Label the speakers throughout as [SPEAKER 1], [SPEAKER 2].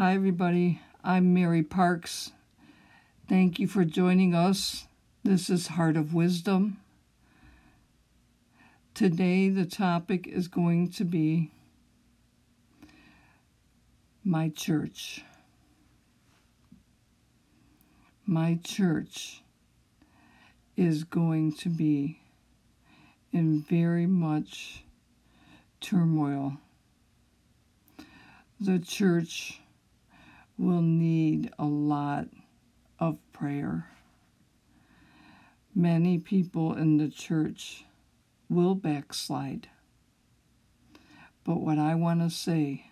[SPEAKER 1] Hi, everybody. I'm Mary Parks. Thank you for joining us. This is Heart of Wisdom. Today, the topic is going to be my church. My church is going to be in very much turmoil. The church will need a lot of prayer. Many people in the church will backslide. But what I want to say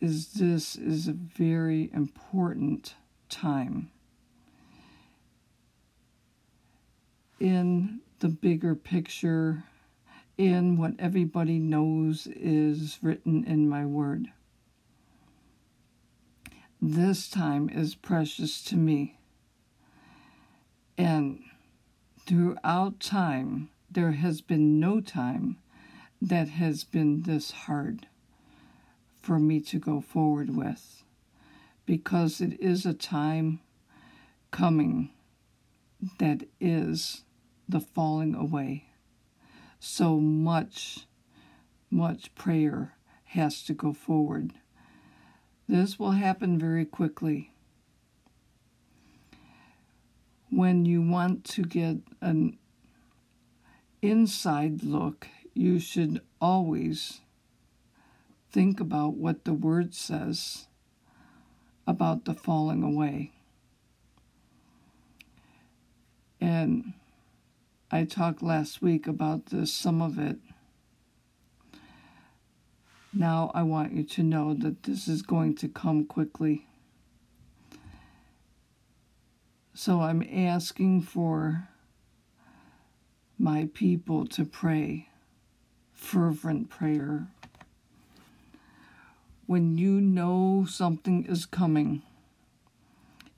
[SPEAKER 1] is this is a very important time. In the bigger picture, in what everybody knows is written in my word. This time is precious to me. And throughout time, there has been no time that has been this hard for me to go forward with because it is a time coming that is the falling away. So much, much prayer has to go forward this will happen very quickly. When you want to get an inside look, you should always think about what the Word says about the falling away. And I talked last week about this, some of it now I want you to know that this is going to come quickly. So I'm asking for my people to pray fervent prayer. When you know something is coming,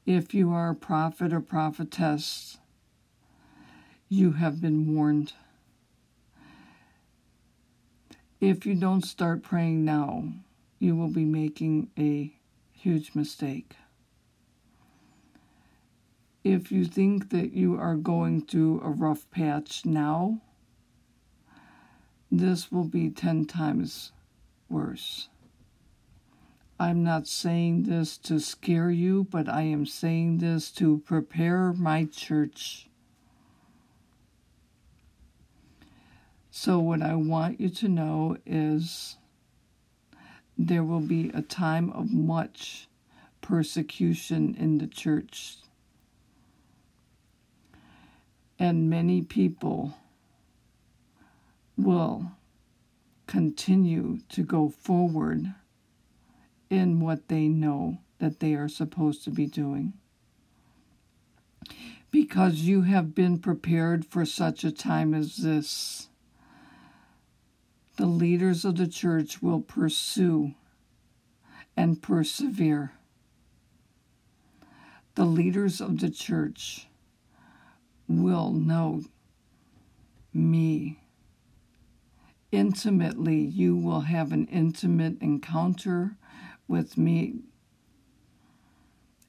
[SPEAKER 1] if you are a prophet or prophetess, you have been warned. If you don't start praying now, you will be making a huge mistake. If you think that you are going through a rough patch now, this will be 10 times worse. I'm not saying this to scare you, but I am saying this to prepare my church So, what I want you to know is there will be a time of much persecution in the church. And many people will continue to go forward in what they know that they are supposed to be doing. Because you have been prepared for such a time as this the leaders of the church will pursue and persevere. The leaders of the church will know me intimately. You will have an intimate encounter with me,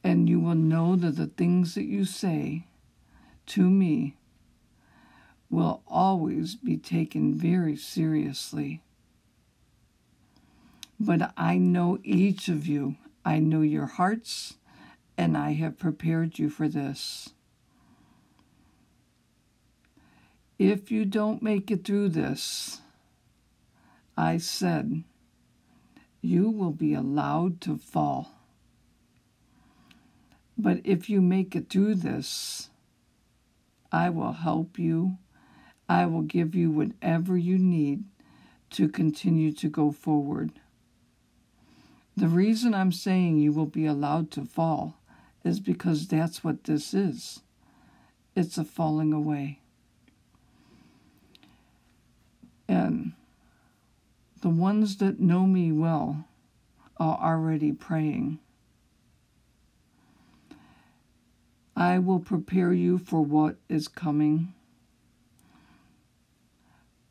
[SPEAKER 1] and you will know that the things that you say to me will always be taken very seriously. But I know each of you, I know your hearts, and I have prepared you for this. If you don't make it through this, I said, you will be allowed to fall. But if you make it through this, I will help you I will give you whatever you need to continue to go forward. The reason I'm saying you will be allowed to fall is because that's what this is it's a falling away. And the ones that know me well are already praying. I will prepare you for what is coming.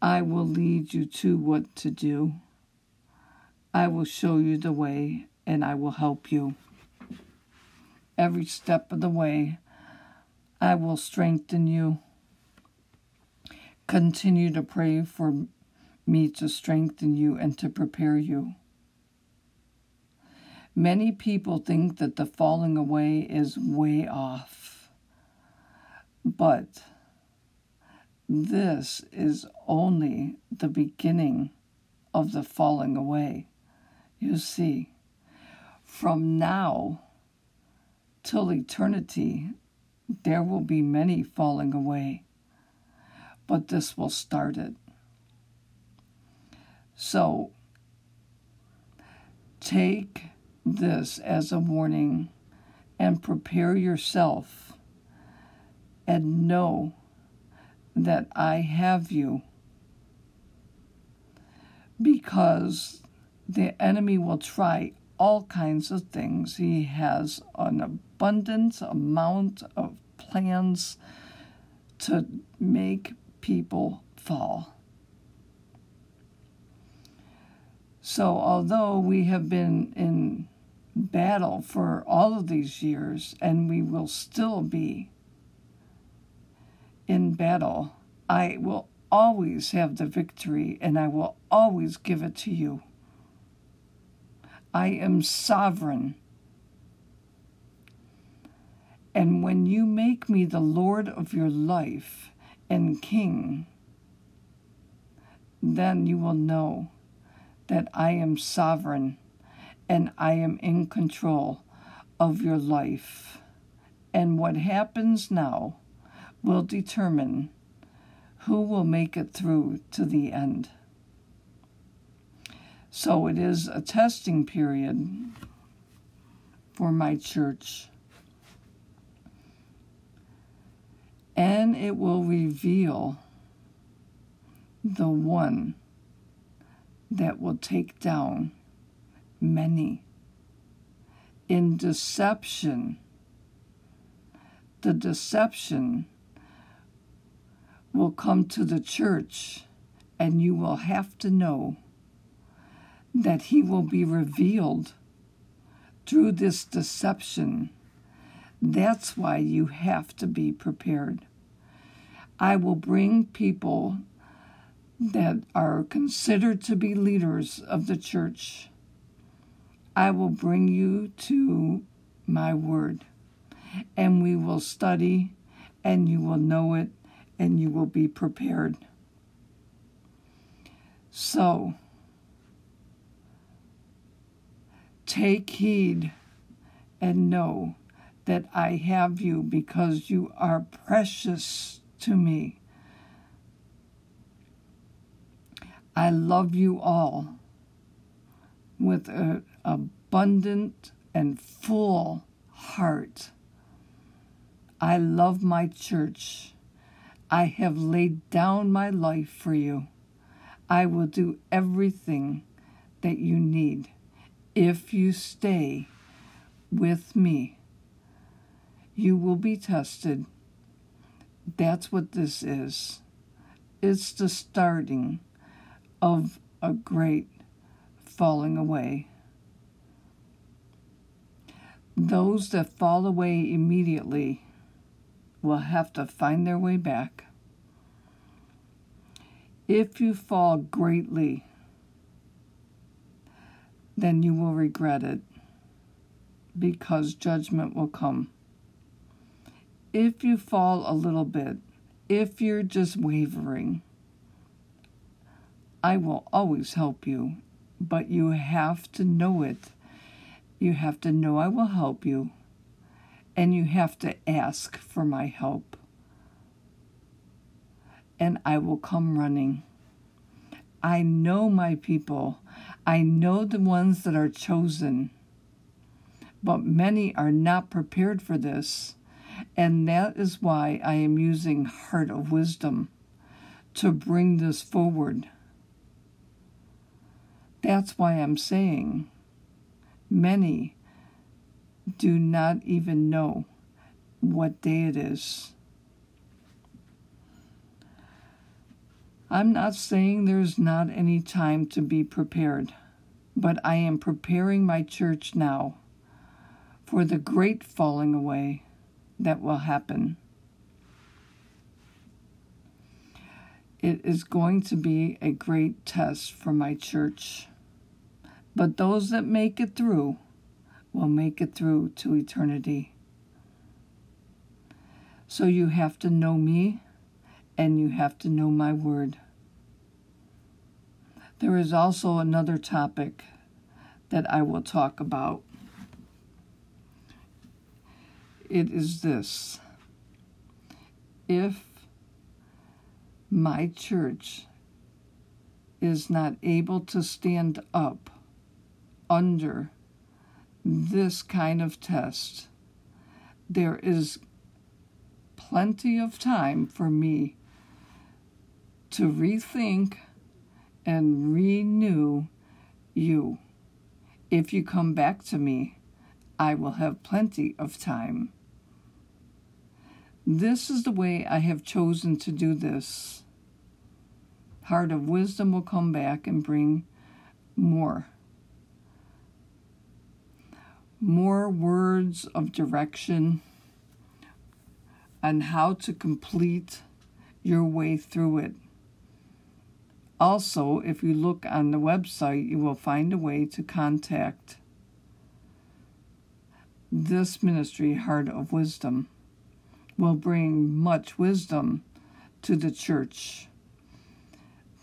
[SPEAKER 1] I will lead you to what to do. I will show you the way, and I will help you. Every step of the way, I will strengthen you. Continue to pray for me to strengthen you and to prepare you. Many people think that the falling away is way off, but this is only the beginning of the falling away. You see, from now till eternity, there will be many falling away, but this will start it. So, take this as a warning and prepare yourself and know that I have you because the enemy will try all kinds of things. He has an abundant amount of plans to make people fall. So, although we have been in battle for all of these years and we will still be in battle, I will always have the victory and I will always give it to you. I am sovereign. And when you make me the Lord of your life and King, then you will know that I am sovereign and I am in control of your life. And what happens now will determine who will make it through to the end. So it is a testing period for my church. And it will reveal the one that will take down many. In deception, the deception will come to the church, and you will have to know that he will be revealed through this deception. That's why you have to be prepared. I will bring people that are considered to be leaders of the church. I will bring you to my word, and we will study, and you will know it, and you will be prepared. So, take heed and know that I have you because you are precious to me. I love you all with an abundant and full heart. I love my church. I have laid down my life for you. I will do everything that you need if you stay with me. You will be tested. That's what this is. It's the starting of a great falling away. Those that fall away immediately will have to find their way back. If you fall greatly, then you will regret it because judgment will come. If you fall a little bit, if you're just wavering, I will always help you, but you have to know it. You have to know I will help you and you have to ask for my help. And I will come running. I know my people. I know the ones that are chosen. But many are not prepared for this. And that is why I am using Heart of Wisdom to bring this forward. That's why I'm saying many do not even know what day it is. I'm not saying there's not any time to be prepared. but I am preparing my church now for the great falling away that will happen. It is going to be a great test for my church. But those that make it through will make it through to eternity. So you have to know me and you have to know my word. There is also another topic that I will talk about. It is this if my church is not able to stand up under this kind of test, there is plenty of time for me to rethink and renew you. If you come back to me, I will have plenty of time. This is the way I have chosen to do this. Heart of wisdom will come back and bring more. More words of direction on how to complete your way through it. Also, if you look on the website, you will find a way to contact this ministry, Heart of Wisdom will bring much wisdom to the church.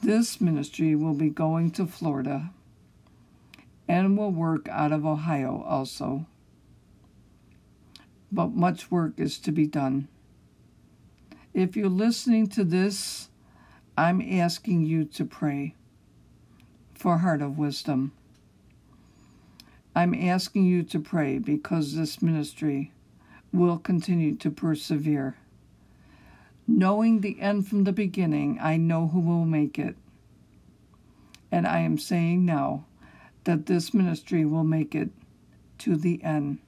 [SPEAKER 1] This ministry will be going to Florida and will work out of Ohio also. But much work is to be done. If you're listening to this, I'm asking you to pray for Heart of Wisdom. I'm asking you to pray because this ministry will continue to persevere. Knowing the end from the beginning, I know who will make it. And I am saying now that this ministry will make it to the end.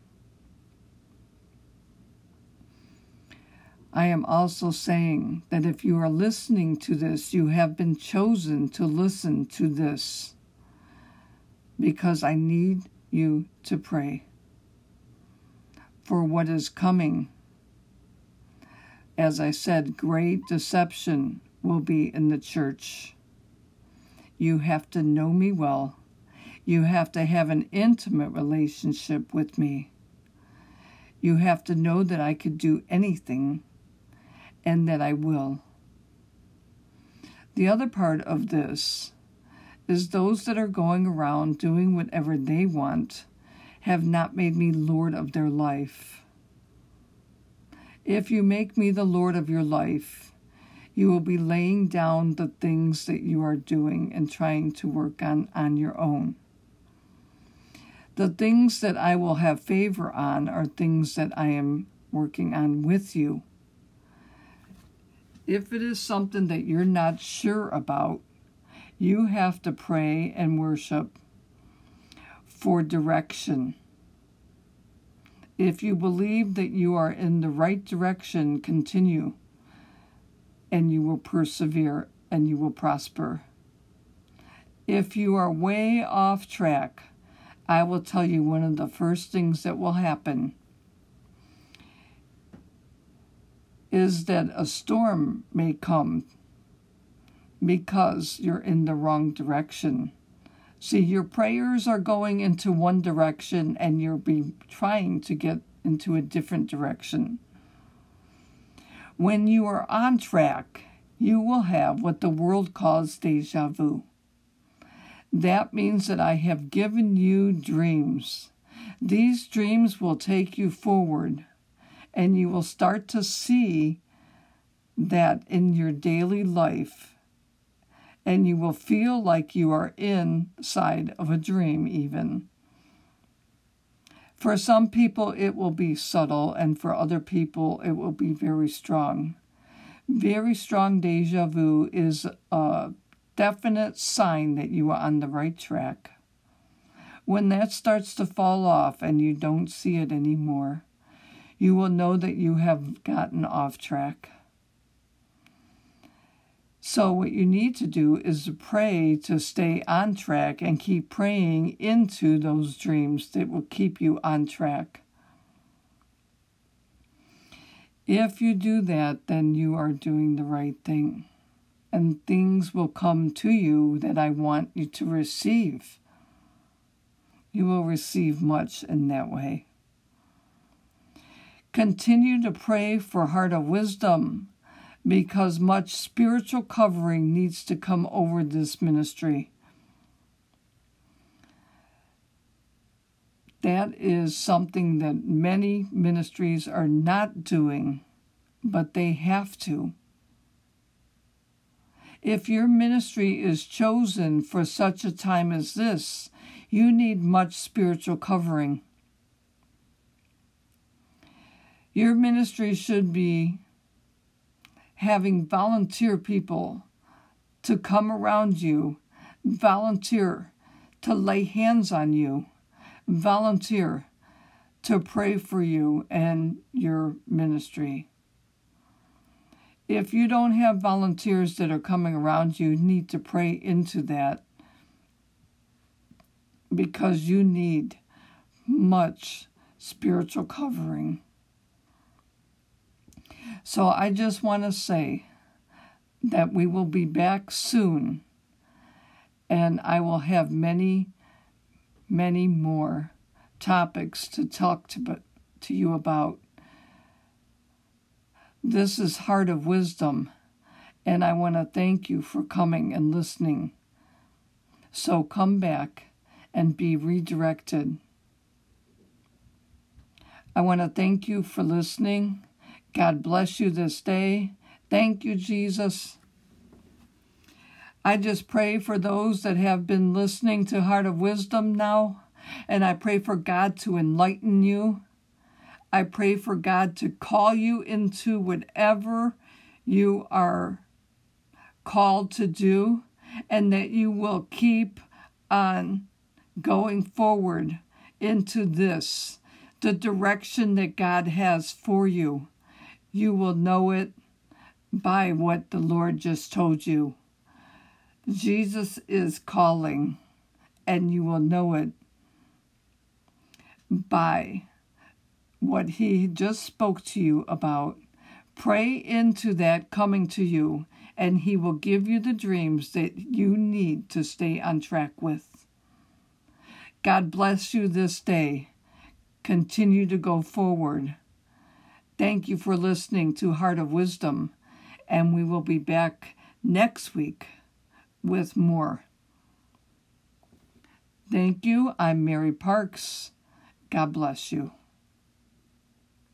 [SPEAKER 1] I am also saying that if you are listening to this, you have been chosen to listen to this because I need you to pray for what is coming. As I said, great deception will be in the church. You have to know me well. You have to have an intimate relationship with me. You have to know that I could do anything and that I will. The other part of this is those that are going around doing whatever they want have not made me Lord of their life. If you make me the Lord of your life, you will be laying down the things that you are doing and trying to work on on your own. The things that I will have favor on are things that I am working on with you. If it is something that you're not sure about, you have to pray and worship for direction. If you believe that you are in the right direction, continue, and you will persevere and you will prosper. If you are way off track, I will tell you one of the first things that will happen is that a storm may come because you're in the wrong direction. See, your prayers are going into one direction and you're be trying to get into a different direction. When you are on track, you will have what the world calls deja vu. That means that I have given you dreams. These dreams will take you forward, and you will start to see that in your daily life and you will feel like you are inside of a dream, even. For some people, it will be subtle, and for other people, it will be very strong. Very strong deja vu is a definite sign that you are on the right track. When that starts to fall off and you don't see it anymore, you will know that you have gotten off track. So, what you need to do is pray to stay on track and keep praying into those dreams that will keep you on track. If you do that, then you are doing the right thing. And things will come to you that I want you to receive. You will receive much in that way. Continue to pray for heart of wisdom because much spiritual covering needs to come over this ministry. That is something that many ministries are not doing, but they have to. If your ministry is chosen for such a time as this, you need much spiritual covering. Your ministry should be having volunteer people to come around you, volunteer to lay hands on you, volunteer to pray for you and your ministry. If you don't have volunteers that are coming around you, need to pray into that because you need much spiritual covering. So I just want to say that we will be back soon and I will have many, many more topics to talk to, to you about. This is Heart of Wisdom, and I want to thank you for coming and listening. So come back and be redirected. I want to thank you for listening God bless you this day. Thank you, Jesus. I just pray for those that have been listening to Heart of Wisdom now, and I pray for God to enlighten you. I pray for God to call you into whatever you are called to do, and that you will keep on going forward into this, the direction that God has for you. You will know it by what the Lord just told you. Jesus is calling, and you will know it by what he just spoke to you about. Pray into that coming to you, and he will give you the dreams that you need to stay on track with. God bless you this day. Continue to go forward. Thank you for listening to Heart of Wisdom, and we will be back next week with more. Thank you. I'm Mary Parks. God bless you.